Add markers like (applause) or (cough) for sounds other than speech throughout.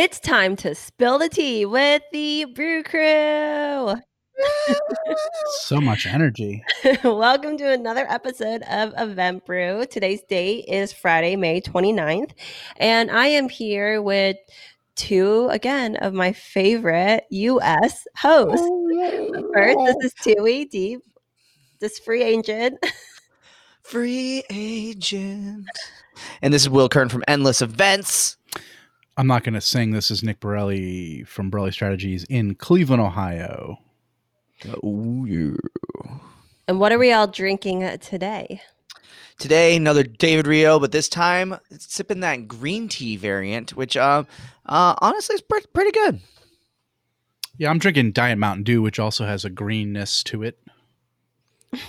It's time to spill the tea with the Brew Crew. so much energy. (laughs) Welcome to another episode of Event Brew. Today's date is Friday, May 29th, and I am here with two again of my favorite US hosts. Oh, First, this is Thuy Diep, this free agent. Free agent. And this is Will Curran from Endless Events. I'm not going to sing. This is Nick Borelli from Borelli Strategies in Cleveland, Ohio. Oh, yeah. And what are we all drinking today? Today, another David Rio, but this time sipping that green tea variant, which uh, uh, honestly is pretty good. Yeah, I'm drinking Diet Mountain Dew, which also has a greenness to it.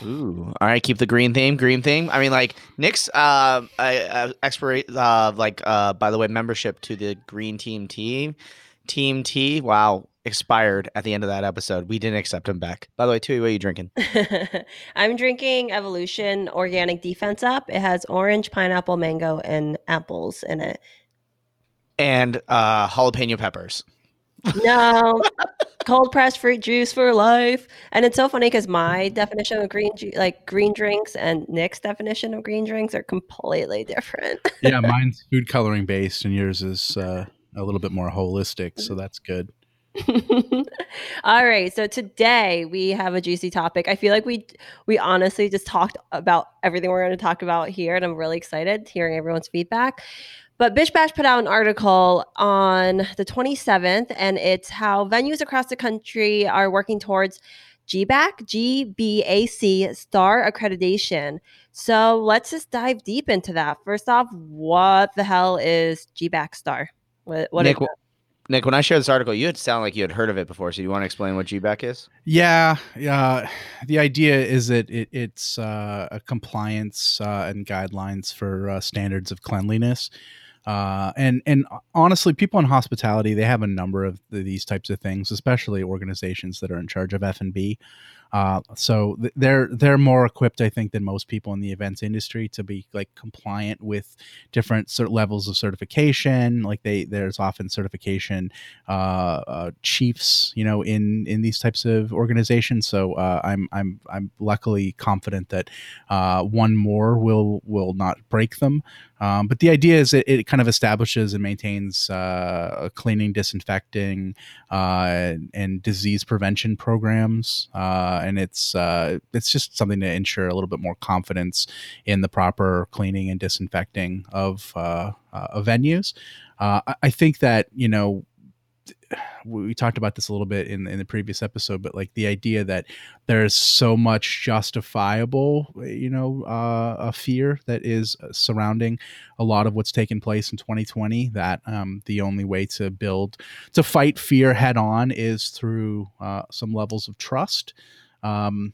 Ooh, all right. Keep the green theme. Green theme. I mean, like Nick's uh, uh expiration, uh, like uh, by the way, membership to the Green Team Team Team T. Wow, expired at the end of that episode. We didn't accept him back. By the way, Thuy, what are you drinking? (laughs) I'm drinking Evolution Organic Defense Up. It has orange, pineapple, mango, and apples in it. And uh, jalapeno peppers. No, cold pressed fruit juice for life. And it's so funny because my definition of green, ju- like green drinks, and Nick's definition of green drinks are completely different. yeah, (laughs) mine's food coloring based, and yours is uh, a little bit more holistic. So that's good. (laughs) All right, so today we have a juicy topic. I feel like we we honestly just talked about everything we're going to talk about here, and I'm really excited hearing everyone's feedback. But BizBash put out an article on the 27th, and it's how venues across the country are working towards GBAC, GBAC star accreditation. So let's just dive deep into that. First off, what the hell is GBAC star? What, what Nick, is Nick, when I shared this article, you had sound like you had heard of it before. So, do you want to explain what GBAC is? Yeah, yeah. The idea is that it, it's uh, a compliance uh, and guidelines for uh, standards of cleanliness. Uh, and and honestly, people in hospitality they have a number of these types of things, especially organizations that are in charge of F and B. Uh, so th- they're they're more equipped, I think, than most people in the events industry to be like compliant with different of levels of certification. Like they there's often certification uh, uh, chiefs, you know, in in these types of organizations. So uh, I'm I'm I'm luckily confident that uh, one more will will not break them. Um, but the idea is that it kind of establishes and maintains uh, cleaning, disinfecting, uh, and disease prevention programs, uh, and it's uh, it's just something to ensure a little bit more confidence in the proper cleaning and disinfecting of, uh, uh, of venues. I think that you know we talked about this a little bit in, in the previous episode, but like the idea that there's so much justifiable, you know, uh, a fear that is surrounding a lot of what's taken place in 2020. That um, the only way to build to fight fear head on is through uh, some levels of trust. Um,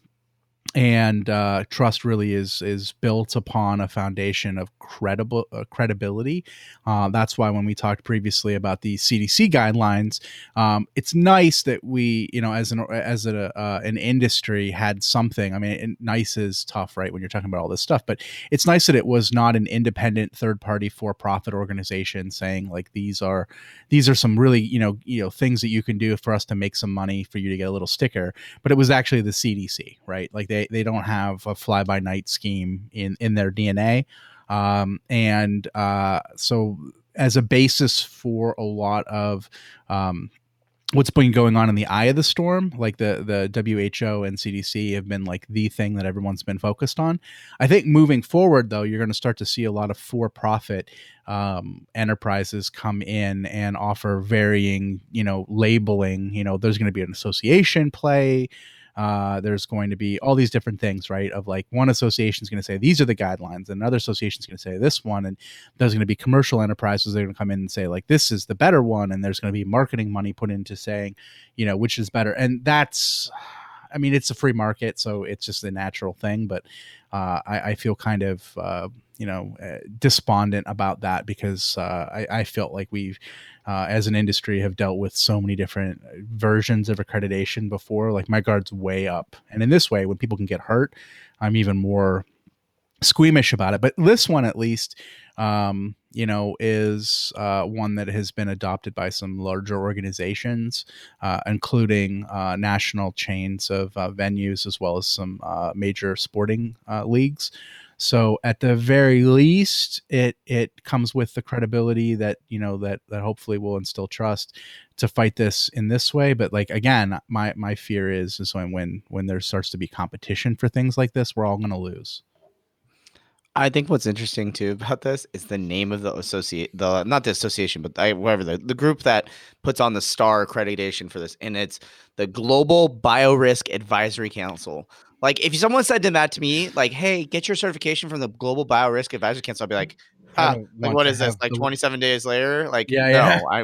and uh, trust really is is built upon a foundation of credible uh, credibility. Uh, that's why when we talked previously about the CDC guidelines, um, it's nice that we, you know, as an as a, uh, an industry had something. I mean, nice is tough, right? When you're talking about all this stuff, but it's nice that it was not an independent third party for profit organization saying like these are these are some really you know you know things that you can do for us to make some money for you to get a little sticker. But it was actually the CDC, right? Like they they don't have a fly by night scheme in in their DNA, um, and uh, so as a basis for a lot of um, what's been going on in the eye of the storm like the the who and cdc have been like the thing that everyone's been focused on. I think moving forward though you're going to start to see a lot of for-profit um, enterprises come in and offer varying you know labeling. You know there's going to be an association play uh, there's going to be all these different things, right? Of like one association is going to say these are the guidelines, and another association is going to say this one, and there's going to be commercial enterprises that are going to come in and say like this is the better one, and there's going to be marketing money put into saying, you know, which is better, and that's. I mean, it's a free market, so it's just a natural thing. But uh, I, I, feel kind of, uh, you know, uh, despondent about that because uh, I, I, felt like we've uh, as an industry have dealt with so many different versions of accreditation before like my guard's way up and in this way when people can get hurt i'm even more squeamish about it but this one at least um, you know is uh, one that has been adopted by some larger organizations uh, including uh, national chains of uh, venues as well as some uh, major sporting leagues so at the very least, it it comes with the credibility that you know that that hopefully will instill trust to fight this in this way. But like again, my my fear is is when when when there starts to be competition for things like this, we're all going to lose. I think what's interesting too about this is the name of the associate, the not the association, but whatever the, the group that puts on the star accreditation for this, and it's the Global Biorisk Advisory Council. Like if someone said to that to me, like, "Hey, get your certification from the Global Biorisk Advisory Council," I'd be like, ah, like what is this? Like 27 days later? Like, yeah, yeah. no, I,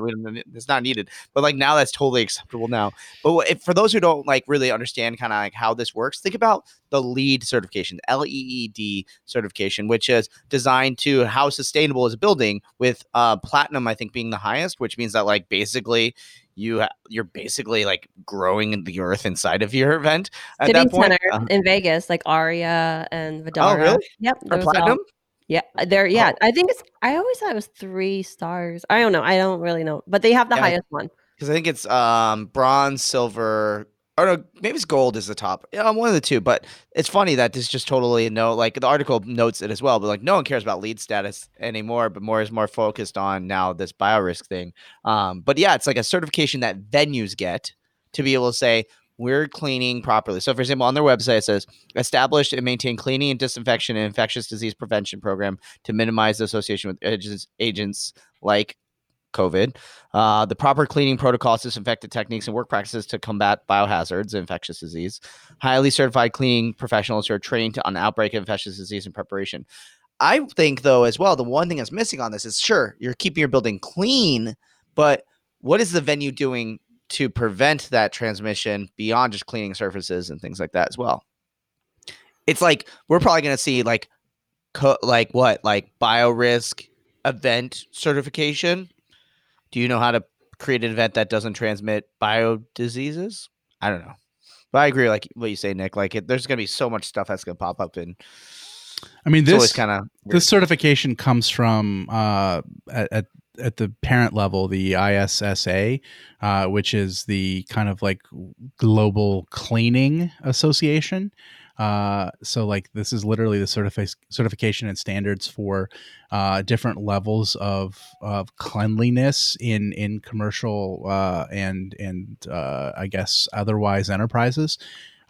it's not needed. But like now, that's totally acceptable now. But if, for those who don't like really understand kind of like how this works, think about the LEED certification, L E E D certification, which is designed to how sustainable is a building with uh, platinum, I think, being the highest, which means that like basically you you're basically like growing the earth inside of your (laughs) event at City that point. Center uh, in Vegas, like Aria and Vdara. Oh, really? Yep. For platinum. All, yeah, there. Yeah, oh. I think it's. I always thought it was three stars. I don't know. I don't really know, but they have the yeah, highest one. Because I think it's um bronze, silver, or no, maybe it's gold is the top. Yeah, I'm one of the two. But it's funny that this just totally no like the article notes it as well. But like no one cares about LEED status anymore. But more is more focused on now this biorisk thing. Um, but yeah, it's like a certification that venues get to be able to say we're cleaning properly. So, for example, on their website it says established and maintain cleaning and disinfection and infectious disease prevention program to minimize the association with agents, agents like COVID, uh, the proper cleaning protocols, disinfectant techniques, and work practices to combat biohazards, infectious disease, highly certified cleaning professionals who are trained on outbreak of infectious disease and preparation. I think, though, as well, the one thing that's missing on this is sure, you're keeping your building clean, but what is the venue doing to prevent that transmission beyond just cleaning surfaces and things like that as well? It's like we're probably going to see like, co- like what, like biorisk event certification do you know how to create an event that doesn't transmit bio diseases? I don't know. But I agree, like what you say, Nick. Like, it, there's going to be so much stuff that's going to pop up, and I mean, this kind of this certification comes from uh, at, at the parent level, the ISSA, uh, which is the kind of like global cleaning association. Uh, so like this is literally the certifi- certification and standards for uh, different levels of, of cleanliness in in commercial uh, and and uh, I guess otherwise enterprises.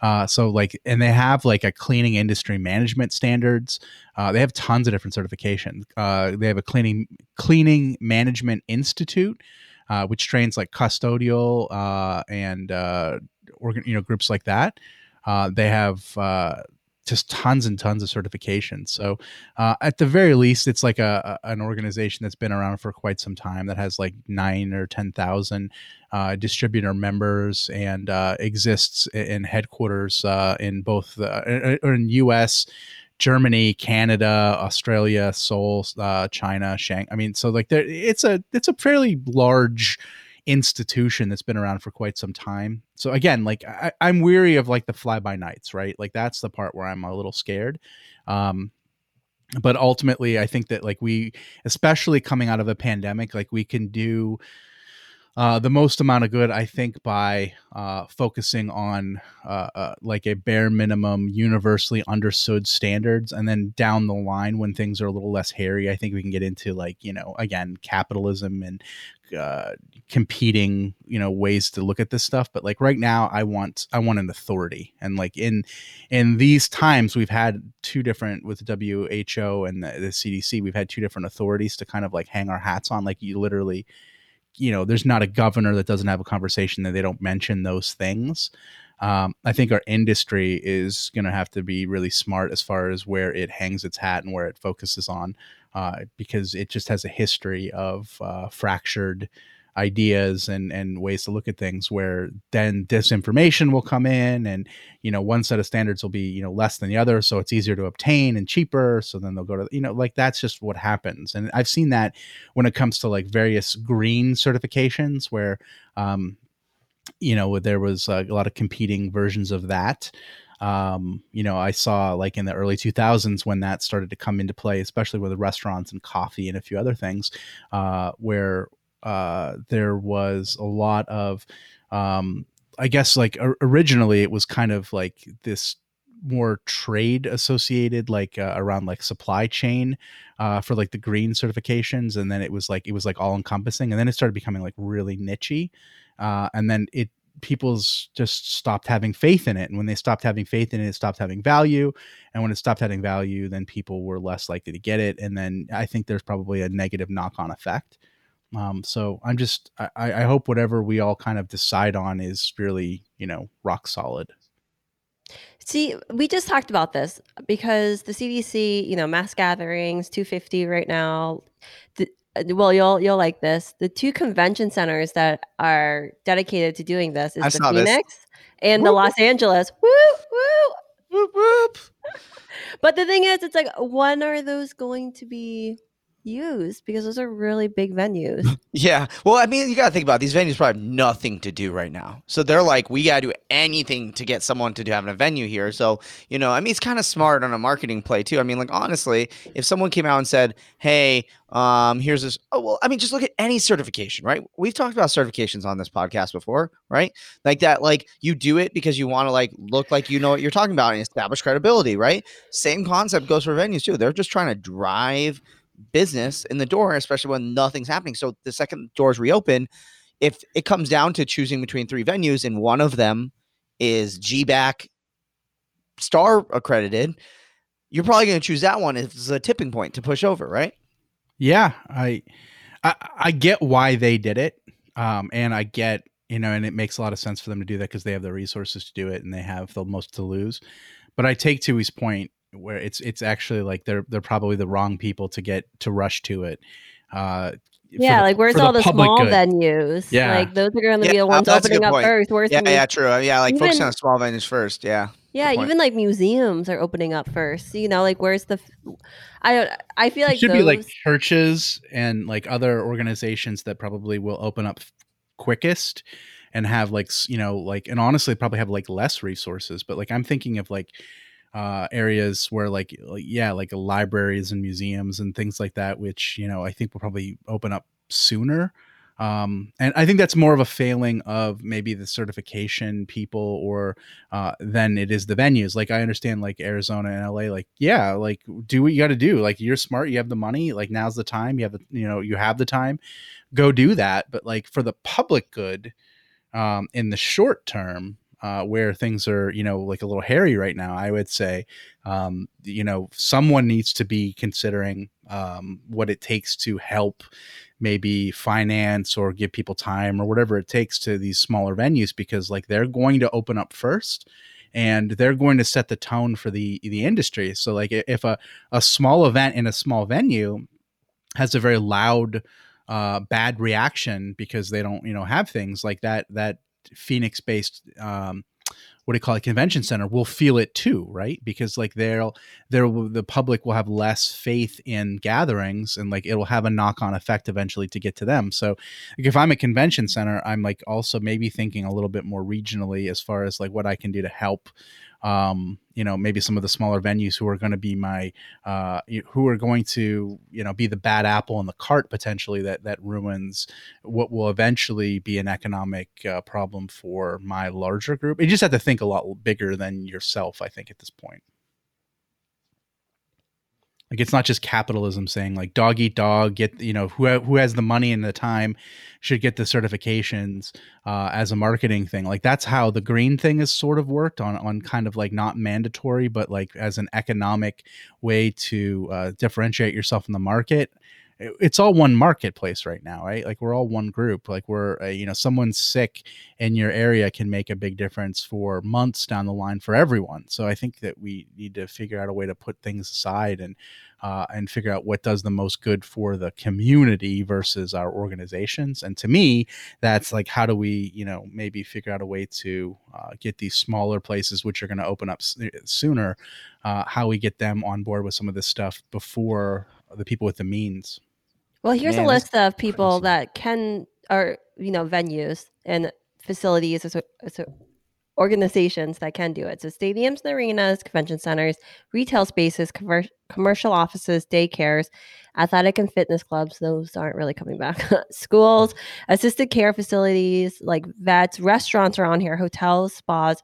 Uh, so like, and they have like a cleaning industry management standards. Uh, they have tons of different certifications. Uh, they have a cleaning cleaning management institute, uh, which trains like custodial uh, and uh, organ, you know, groups like that. They have just tons and tons of certifications. So uh, at the very least, it's like a, a, an organization that's been around for quite some time that has like nine or ten thousand uh, distributor members and uh, exists in headquarters uh, in both the in U.S. Germany, Canada, Australia, Seoul, China, Shanghai. I mean, so like there, it's a it's a fairly large institution that's been around for quite some time. So again, like I, am weary of like the fly by nights, right? Like that's the part where I'm a little scared. Um, but ultimately, I think that like we, especially coming out of a pandemic, like we can do uh, the most amount of good, I think, by uh, focusing on uh, uh, like a bare minimum, universally understood standards, and then down the line, when things are a little less hairy, I think we can get into like you know again capitalism and uh, competing you know ways to look at this stuff. But like right now, I want I want an authority, and like in in these times, we've had two different with WHO and the, the CDC, we've had two different authorities to kind of like hang our hats on. Like you literally you know, there's not a governor that doesn't have a conversation that they don't mention those things. Um, I think our industry is going to have to be really smart as far as where it hangs its hat and where it focuses on, uh, because it just has a history of uh, fractured ideas and and ways to look at things where then disinformation will come in and you know one set of standards will be you know less than the other so it's easier to obtain and cheaper so then they'll go to you know like that's just what happens. And i've seen that when it comes to like various green certifications where um you know there was a lot of competing versions of that. Um, you know, I saw like in the early 2000s when that started to come into play, especially with the restaurants and coffee and a few other things, uh, where uh, there was a lot of, um, I guess, like originally it was kind of like this more trade associated like uh, around like supply chain uh, for like the green certifications and then it was like it was like all encompassing and then it started becoming like really nichey uh, and then it people's just stopped having faith in it and when they stopped having faith in it it stopped having value and when it stopped having value then people were less likely to get it and then i think there's probably a negative knock-on effect um, so I'm just I, I hope whatever we all kind of decide on is really you know rock solid. See, we just talked about this because the CDC, you know, mass gatherings, 250 right now. The, uh, well, you'll you'll like this. The two convention centers that are dedicated to doing this is I the Phoenix this. and whoop, the Los Angeles. Whoop whoop whoop whoop. but the thing is, it's like, when are those going to be use because those are really big venues. (laughs) yeah. Well, I mean, you got to think about it. these venues probably have nothing to do right now. So they're like, we got to do anything to get someone to do have a venue here. So, you know, I mean, it's kind of smart on a marketing play too. I mean, like honestly, if someone came out and said, "Hey, um, here's this," oh well, I mean, just look at any certification, right? We've talked about certifications on this podcast before, right? Like that, like you do it because you want to like look like you know what you're talking about and establish credibility, right? Same concept goes for venues too. They're just trying to drive business in the door, especially when nothing's happening. So the second doors reopen, if it comes down to choosing between three venues and one of them is GBAC star accredited, you're probably going to choose that one as a tipping point to push over, right? Yeah, I, I, I get why they did it, um, and I get you know, and it makes a lot of sense for them to do that because they have the resources to do it and they have the most to lose. But I take Thuy's point where it's it's actually like they're they're probably the wrong people to get to rush to it. Uh, yeah, the, like where's all the, the small good. venues? Yeah, like those are going to yeah, be the ones opening up first. Where's yeah, yeah, true. Yeah, like even, focusing on small venues first. Yeah. Yeah, even like museums are opening up first. You know, like where's the? I don't. I feel like it should those... be like churches and like other organizations that probably will open up quickest and have like you know like and honestly probably have like less resources. But like I'm thinking of like uh, areas where like, like yeah like libraries and museums and things like that which you know i think will probably open up sooner um, and I think that's more of a failing of maybe the certification people or uh, than it is the venues. Like I understand like Arizona and LA, like yeah, like do what you got to do. Like you're smart, you have the money. Like now's the time. You have the you know you have the time, go do that. But like for the public good, um, in the short term, uh, where things are, you know, like a little hairy right now, I would say, um, you know, someone needs to be considering um, what it takes to help maybe finance or give people time or whatever it takes to these smaller venues because like they're going to open up first and they're going to set the tone for the the industry. So like if a, a small event in a small venue has a very loud uh, bad reaction because they don't you know have things like that that Phoenix based um, what do you call it convention center will feel it too right? Because like they'll there the public will have less faith in gatherings and like it'll have a knock-on effect eventually to get to them. So like if i'm a convention center i'm like also maybe thinking a little bit more regionally as far as like what i can do to help um, you know maybe some of the smaller venues who are going to be my uh, who are going to you know be the bad apple in the cart potentially that that ruins what will eventually be an economic uh, problem for my larger group. You just have to think a lot bigger than yourself i think at this point like it's not just capitalism saying like dog eat dog, get you know who who has the money and the time should get the certifications uh, as a marketing thing. Like that's how the green thing has sort of worked on on kind of like not mandatory, but like as an economic way to uh, differentiate yourself in the market it's all one marketplace right now right? Like we're all one group. Like we're uh, you know someone sick in your area can make a big difference for months down the line for everyone. So i think that we need to figure out a way to put things aside and uh, and figure out what does the most good for the community versus our organizations. And to me that's like how do we you know maybe figure out a way to uh, get these smaller places which are going to open up s- sooner uh, how we get them on board with some of this stuff before the people with the means well, here's Man, a list of people crazy. that can, or you know, venues and facilities, so organizations that can do it. So stadiums and arenas, convention centers, retail spaces, commer- commercial offices, daycares, athletic and fitness clubs. Those aren't really coming back. (laughs) Schools, assisted care facilities like vets, restaurants are on here, hotels, spas.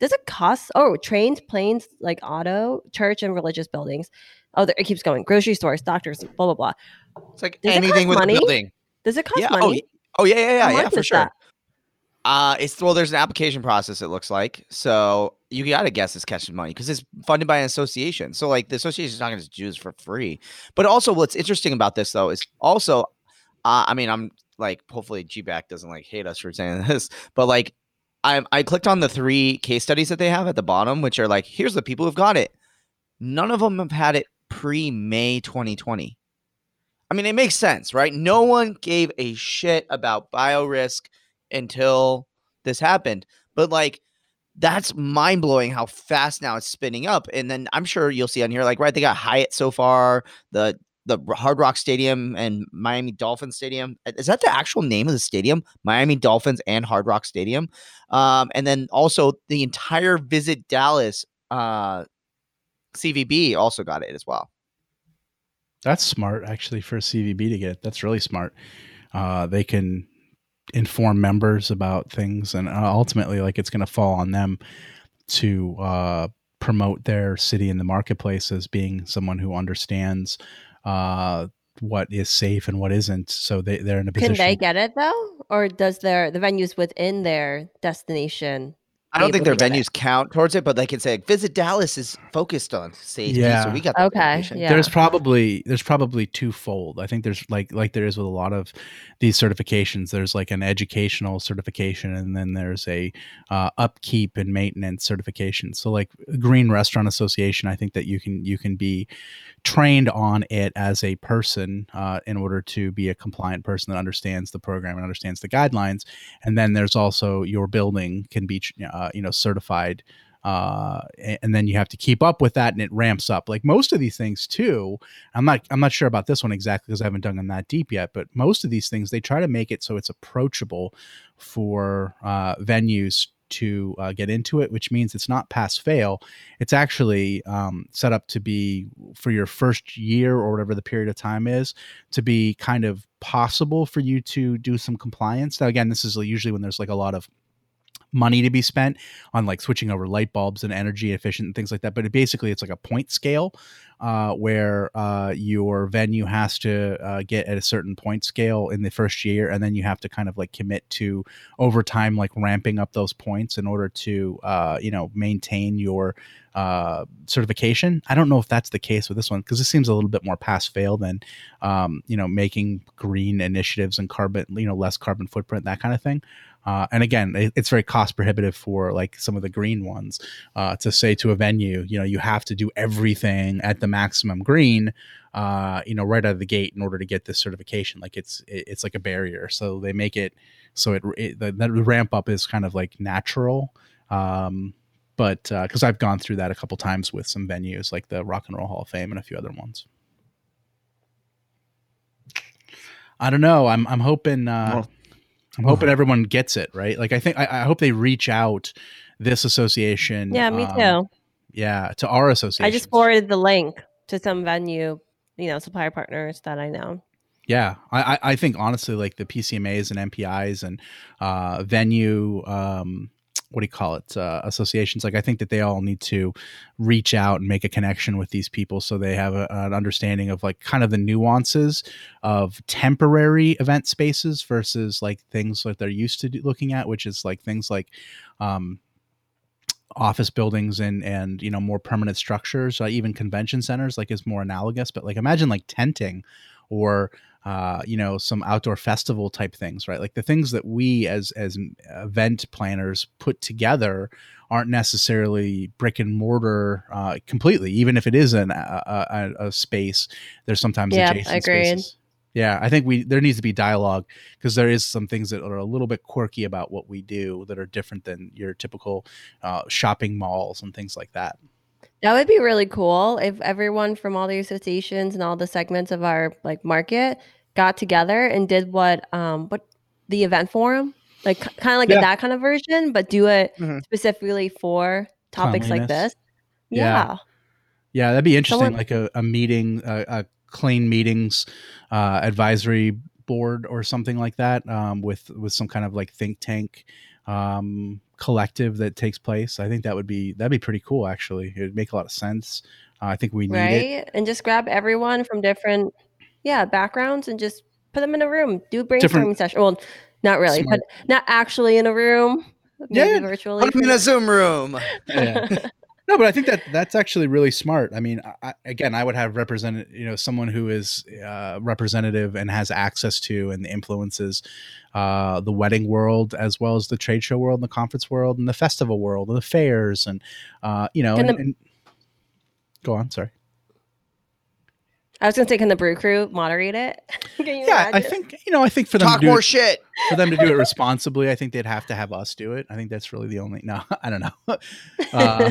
Does it cost? Oh, trains, planes, like auto, church, and religious buildings. Oh, it keeps going. Grocery stores, doctors, blah blah blah. It's like Does anything with money? building. Does it cost yeah. money? Oh, oh yeah, yeah, yeah, yeah, for sure. That? Uh, it's well, there's an application process. It looks like so you gotta guess it's catching money because it's funded by an association. So like the association is not going to do this for free. But also, what's interesting about this though is also, uh, I mean, I'm like, hopefully GBAC doesn't like hate us for saying (laughs) this, but like, I I clicked on the three case studies that they have at the bottom, which are like, here's the people who've got it. None of them have had it pre May 2020. I mean, it makes sense, right? No one gave a shit about biorisk until this happened. But like, that's mind blowing how fast now it's spinning up. And then I'm sure you'll see on here, like, right, they got Hyatt so far, the the Hard Rock Stadium and Miami Dolphins Stadium. Is that the actual name of the stadium? Miami Dolphins and Hard Rock Stadium. Um, and then also the entire Visit Dallas uh, CVB also got it as well. That's smart, actually, for CVB to get. That's really smart. Uh, they can inform members about things, and uh, ultimately, like it's going to fall on them to uh, promote their city in the marketplace as being someone who understands uh, what is safe and what isn't. So they, they're in a position. Can they get it though, or does their the venues within their destination I don't think their venues it. count towards it, but they can say like, Visit Dallas is focused on safety. Yeah. So we got okay. Yeah. There's probably there's probably twofold. I think there's like like there is with a lot of these certifications. There's like an educational certification, and then there's a uh, upkeep and maintenance certification. So like Green Restaurant Association, I think that you can you can be trained on it as a person uh, in order to be a compliant person that understands the program and understands the guidelines. And then there's also your building can be uh, you know certified. Uh, and then you have to keep up with that and it ramps up like most of these things too i'm not i'm not sure about this one exactly because i haven't done them that deep yet but most of these things they try to make it so it's approachable for uh, venues to uh, get into it, which means it's not pass fail. It's actually um, set up to be for your first year or whatever the period of time is to be kind of possible for you to do some compliance. Now, again, this is usually when there's like a lot of money to be spent on like switching over light bulbs and energy efficient and things like that. But it basically, it's like a point scale uh, where uh, your venue has to uh, get at a certain point scale in the first year, and then you have to kind of like commit to over time, like ramping up those points in order to uh, you know maintain your uh, certification. I don't know if that's the case with this one because it seems a little bit more pass fail than um, you know making green initiatives and carbon you know less carbon footprint that kind of thing. Uh, and again, it, it's very cost prohibitive for like some of the green ones uh, to say to a venue, you know, you have to do everything at the maximum green, uh, you know, right out of the gate in order to get this certification. Like it's it, it's like a barrier. So they make it so it, it the, the, ramp up is kind of like natural. Um, but because uh, I've gone through that a couple times with some venues like the Rock and Roll Hall of Fame and a few other ones. I don't know. I'm I'm hoping uh, well, I'm hoping everyone gets it right. Like I think I, I, hope they reach out this association. Yeah, me um, too. Yeah, to our association. I just forwarded the link to some venue, you know, supplier partners that I know. Yeah, I, I- I think honestly, like the PCMAs and MPIs and uh, venue, um, what do you call it, uh, associations. Like I think that they all need to reach out and make a connection with these people so they have a, an understanding of like kind of the nuances of temporary event spaces versus like things that they're used to looking at, which is like things like. Um, office buildings and and you know more permanent structures uh, even convention centers like is more analogous but like imagine like tenting or uh, you know some outdoor festival type things right? Like the things that we as as event planners put together aren't necessarily brick and mortar uh, completely. Even if it is an, a, a, a space there's sometimes Yeah, adjacent agreed. spaces. Yeah i think we there needs to be dialogue because there is some things that are a little bit quirky about what we do that are different than your typical uh, shopping malls and things like that That would be really cool if everyone from all the associations and all the segments of our like market got together and did what um what the event forum like kind of like Yeah. that kind of version, but do it Mhm. specifically for topics like this. Yeah. Yeah. Yeah, that'd be interesting. Someone- like a, a meeting, a, a clean meetings uh, advisory board or something like that, um, with with some kind of like think tank um, collective that takes place. I think that would be that'd be pretty cool. Actually, it would make a lot of sense. Uh, I think we need it. right? And just grab everyone from different, yeah, backgrounds and just put them in a room. Do a brainstorming Different- session. Well, not really, Smart. but not actually in a room. Maybe Yeah, virtually. Put 'em in a Zoom room. Yeah. (laughs) No, but I think that that's actually really smart. I mean, I, again, I would have represented, you know, someone who is uh, representative and has access to and influences uh, the wedding world as well as the trade show world, and the conference world, and the festival world, and the fairs, and uh, you know, and, the- and- go on. Sorry. I was gonna say, can the brew crew moderate it? (laughs) Can you Yeah, I think you know, I think for them Talk to do more it, shit. for them to do it responsibly, I think they'd have to have us do it. I think that's really the only. No, (laughs) I don't know. (laughs) Uh,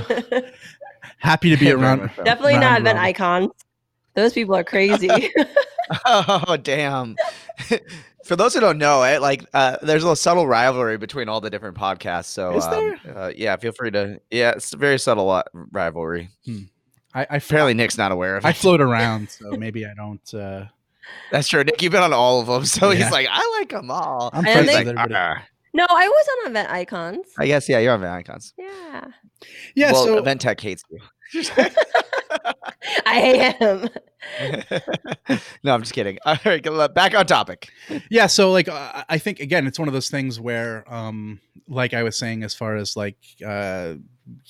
happy to be around. much so. Definitely not round event icons. Those people are crazy. Oh damn! For those who don't know, it like uh, there's a subtle rivalry between all the different podcasts. So Is um, uh, yeah, feel free to yeah, it's a very subtle uh, rivalry. I, I, Apparently, Nick's not aware of I float (laughs) around, so maybe I don't. Uh, That's true. Nick, you've been on all of them, so Yeah. he's like, I like them all. I'm And friends they- with everybody. "Ah." no, I was on event icons. I guess yeah, you're on Event icons. Yeah, Yeah, well, so Event Tech hates you. (laughs) (laughs) I am. (laughs) no, I'm just kidding. (laughs) All right, back on topic. yeah, so like uh, I think again, it's one of those things where, um, like I was saying, as far as like uh,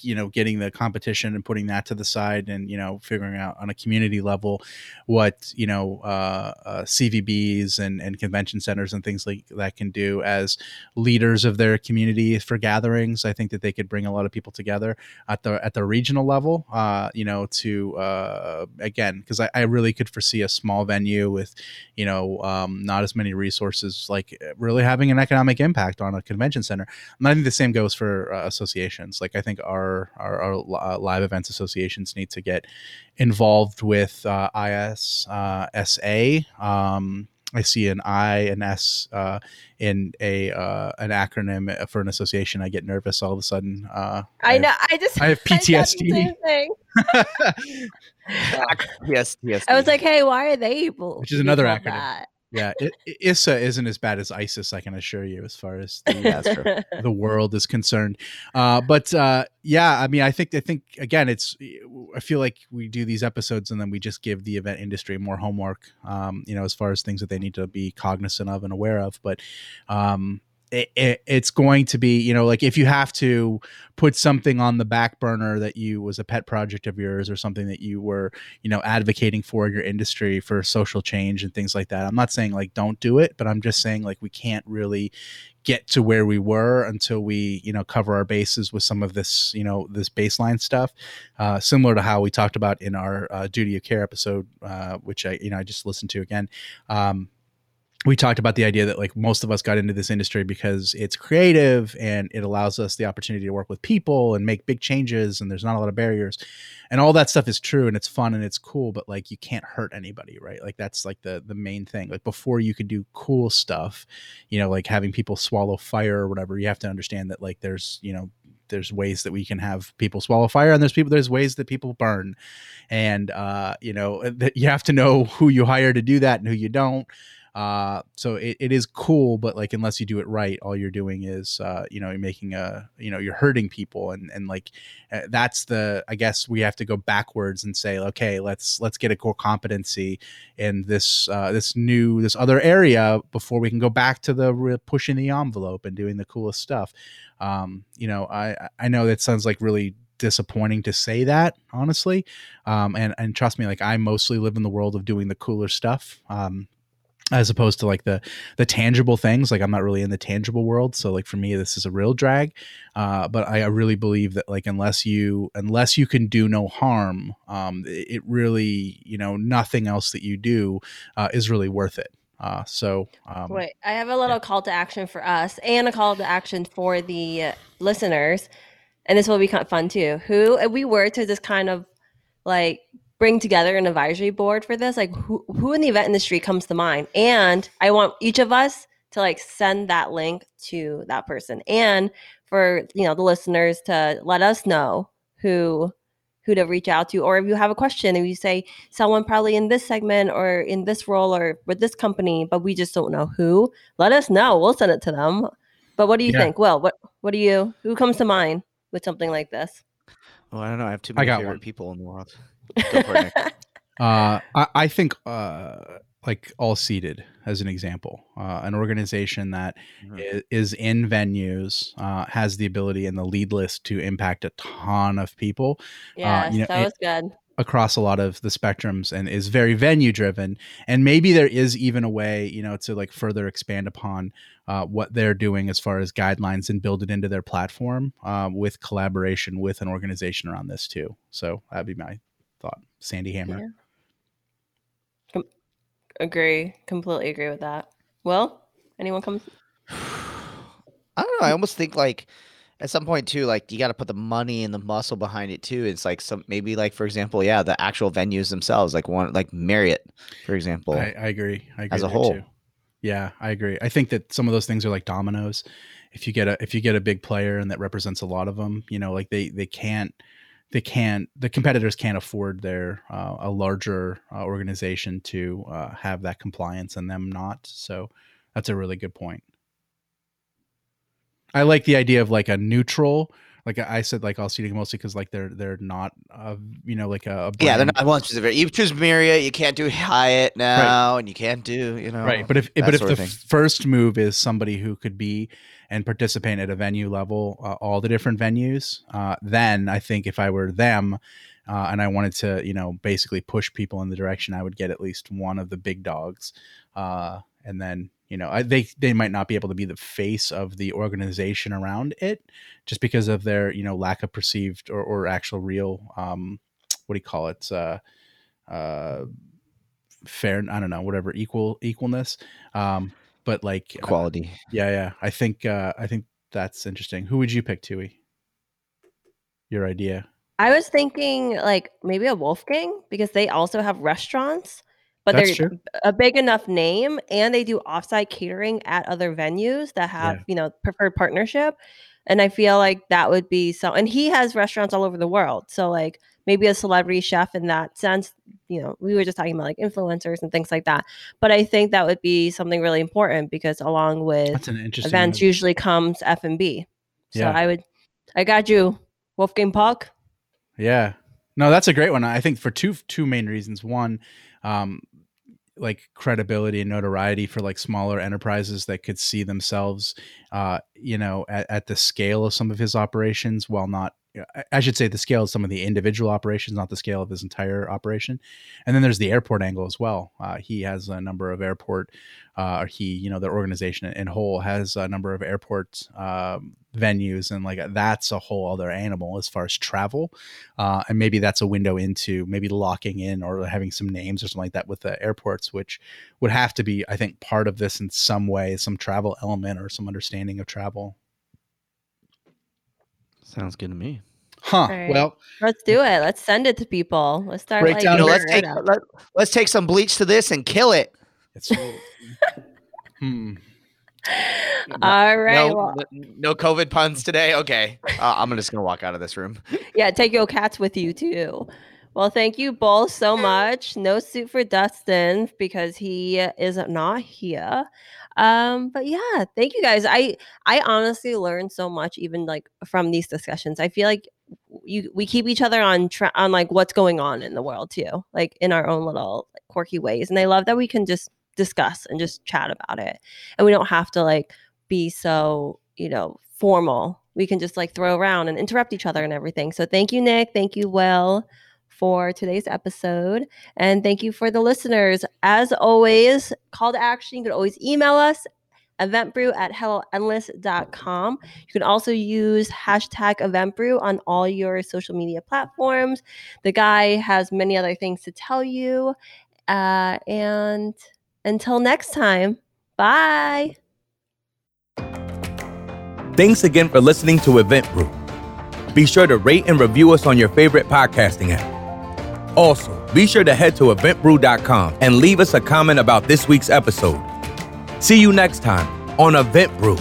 you know, getting the competition and putting that to the side, and you know, figuring out on a community level what you know uh, uh, CVBs and and convention centers and things like that can do as leaders of their community for gatherings. I think that they could bring a lot of people together at the at the regional level. Uh, you know, to uh, again, because I, I really could foresee a small venue with you know um, not as many resources like really having an economic impact on a convention center and i think the same goes for uh, associations like i think our our, our uh, live events associations need to get involved with uh, is uh, sa um, I see an I and S uh, in a uh, an acronym for an association. I get nervous all of a sudden. Uh, I have- know. I just I have (laughs) PTSD. Same thing. yes, yes. I was like, hey, why are they able? Which is another acronym. that? Yeah, I I- ISSA isn't as bad as ISIS. I can assure you, as far as the, Yeah, the world is concerned. Uh, but uh, yeah, I mean, I think I think again, it's I feel like we do these episodes and then we just give the event industry more homework. Um, you know, as far as things that they need to be cognizant of and aware of. But um, it, it, it's going to be you know like if you have to put something on the back burner that you was a pet project of yours or something that you were you know advocating for your industry for social change and things like that i'm not saying like don't do it but i'm just saying like we can't really get to where we were until we you know cover our bases with some of this you know this baseline stuff uh, similar to how we talked about in our uh, duty of care episode uh, which i you know i just listened to again. Um, we talked about the idea that like most of us got into this industry because it's creative and it allows us the opportunity to work with people and make big changes and there's not a lot of barriers. And all that stuff is true and it's fun and it's cool but like you can't hurt anybody right? Like that's like the the main thing. Like before you could do cool stuff you know like having people swallow fire or whatever you have to understand that like there's you know there's ways that we can have people swallow fire, and there's people there's ways that people burn, and uh, you know that you have to know who you hire to do that and who you don't. Uh, so it, it is cool, but like unless you do it right, all you're doing is uh, you know you're making a you know you're hurting people, and and like uh, that's the I guess we have to go backwards and say okay let's let's get a core competency in this uh, this new this other area before we can go back to the re- pushing the envelope and doing the coolest stuff. Um, you know I I know that sounds like really disappointing to say that honestly. Um, and and trust me like i mostly live in the world of doing the cooler stuff. Um, as opposed to like the the tangible things like i'm not really in the tangible world so like for me this is a real drag uh, but I, I really believe that like unless you unless you can do no harm um, it, it really you know nothing else that you do uh, is really worth it uh, so um, Wait, I have a little yeah. call to action for us and a call to action for the listeners. And this will be kind of fun too. Who, we were to just kind of like bring together an advisory board for this, like who, who in the event industry comes to mind? And I want each of us to like send that link to that person and for, you know, the listeners to let us know who who to reach out to or if you have a question if you say someone probably in this segment or in this role or with this company but we just don't know who let us know we'll send it to them but what do you Yeah. think well what what do you who comes to mind with something like this Oh, I don't know. I have too I many got favorite one. people in the world. Go for it, (laughs) Uh, I, I think uh, like AllSeated as an example, uh, an organization that Mhm. i- is in venues uh, has the ability and the lead list to impact a ton of people yes you know, that it- was good. across a lot of the spectrums and is very venue driven and maybe there is even a way you know to like further expand upon uh, what they're doing as far as guidelines and build it into their platform uh, with collaboration with an organization around this too. So that'd be my thought Sandy Hammer Yeah. agree completely agree with that well anyone comes I don't know. I almost think like at some point too, like you got to put the money and the muscle behind it too. It's like some maybe like for example, yeah, the actual venues themselves, like one like Marriott, for example. I, I agree. I agree As a whole. too. Yeah, I agree. I think that some of those things are like dominoes. If you get a if you get a big player and that represents a lot of them, you know, like they they can't they can't the competitors can't afford their uh, a larger uh, organization to uh, have that compliance and them not. So that's a really good point. I like the idea of like a neutral. Like I said, like all seating mostly because like they're they're not, uh, you know, like a, a yeah, they're not one specific. You choose Marriott, you can't do Hyatt now, and you can't do you know right but if but if the first move is somebody who could be and participate at a venue level uh, all the different venues uh, then i think if i were them uh, and i wanted to you know basically push people in the direction i would get at least one of the big dogs uh, and then you know I, they they might not be able to be the face of the organization around it just because of their you know lack of perceived or, or actual real um, what do you call it uh, uh, fair i don't know whatever equal equalness um but like uh, quality. yeah yeah i think uh i think that's interesting. Who would you pick Thuy your idea? I was thinking like maybe a Wolfgang because they also have restaurants, but That's they're true. a big enough name and they do offsite catering at other venues that have, Yeah. you know, preferred partnership. And I feel like that would be so and he has restaurants all over the world. So like maybe a celebrity chef in that sense, you know, we were just talking about like influencers and things like that. But I think that would be something really important because along with that's an interesting events move. usually comes F and B. So Yeah. I would I got you, Wolfgang Puck. Yeah. No, that's a great one. I think for two two main reasons. One, um, like credibility and notoriety for like smaller enterprises that could see themselves, uh, you know, at, at the scale of some of his operations, while not. I- I should say the scale of some of the individual operations, not the scale of his entire operation. And then there's the airport angle as well. Uh, he has a number of airport, uh, he, you know, their organization in whole has a number of airport um, venues, and like that's a whole other animal as far as travel uh, and maybe that's a window into maybe locking in or having some names or something like that with the airports, which would have to be, I think, part of this in some way, some travel element or some understanding of travel. Sounds good to me. Huh. Alright. Well, Let's do it. Let's send it to people. Let's start Break like down You know, let's take let, let's take some bleach to this and kill it. it's. hmm. (laughs) (laughs) All All right. No, well, no COVID puns today. Okay, uh, I'm just gonna walk out of this room. (laughs) yeah, take your cats with you too. Well, thank you both so much. No suit for Dustin because he is not here. Um, but yeah, thank you guys. I I honestly learned so much even like from these discussions. I feel like you we keep each other on tra- on like what's going on in the world too, like in our own little like, quirky ways. And I love that we can just discuss and just chat about it, and we don't have to like be so you know formal. We can just like throw around and interrupt each other and everything. So thank you, Nick. Thank you, Will for today's episode. And thank you for the listeners. As always, call to action. You can always email us eventbrew at helloendless.com. You can also use hashtag eventbrew on all your social media platforms. The guy has many other things to tell you. Uh, and until next time, bye. Thanks again for listening to Event Brew. Be sure to rate and review us on your favorite podcasting app. Also, be sure to head to eventbrew.com and leave us a comment about this week's episode. See you next time on Event Brew.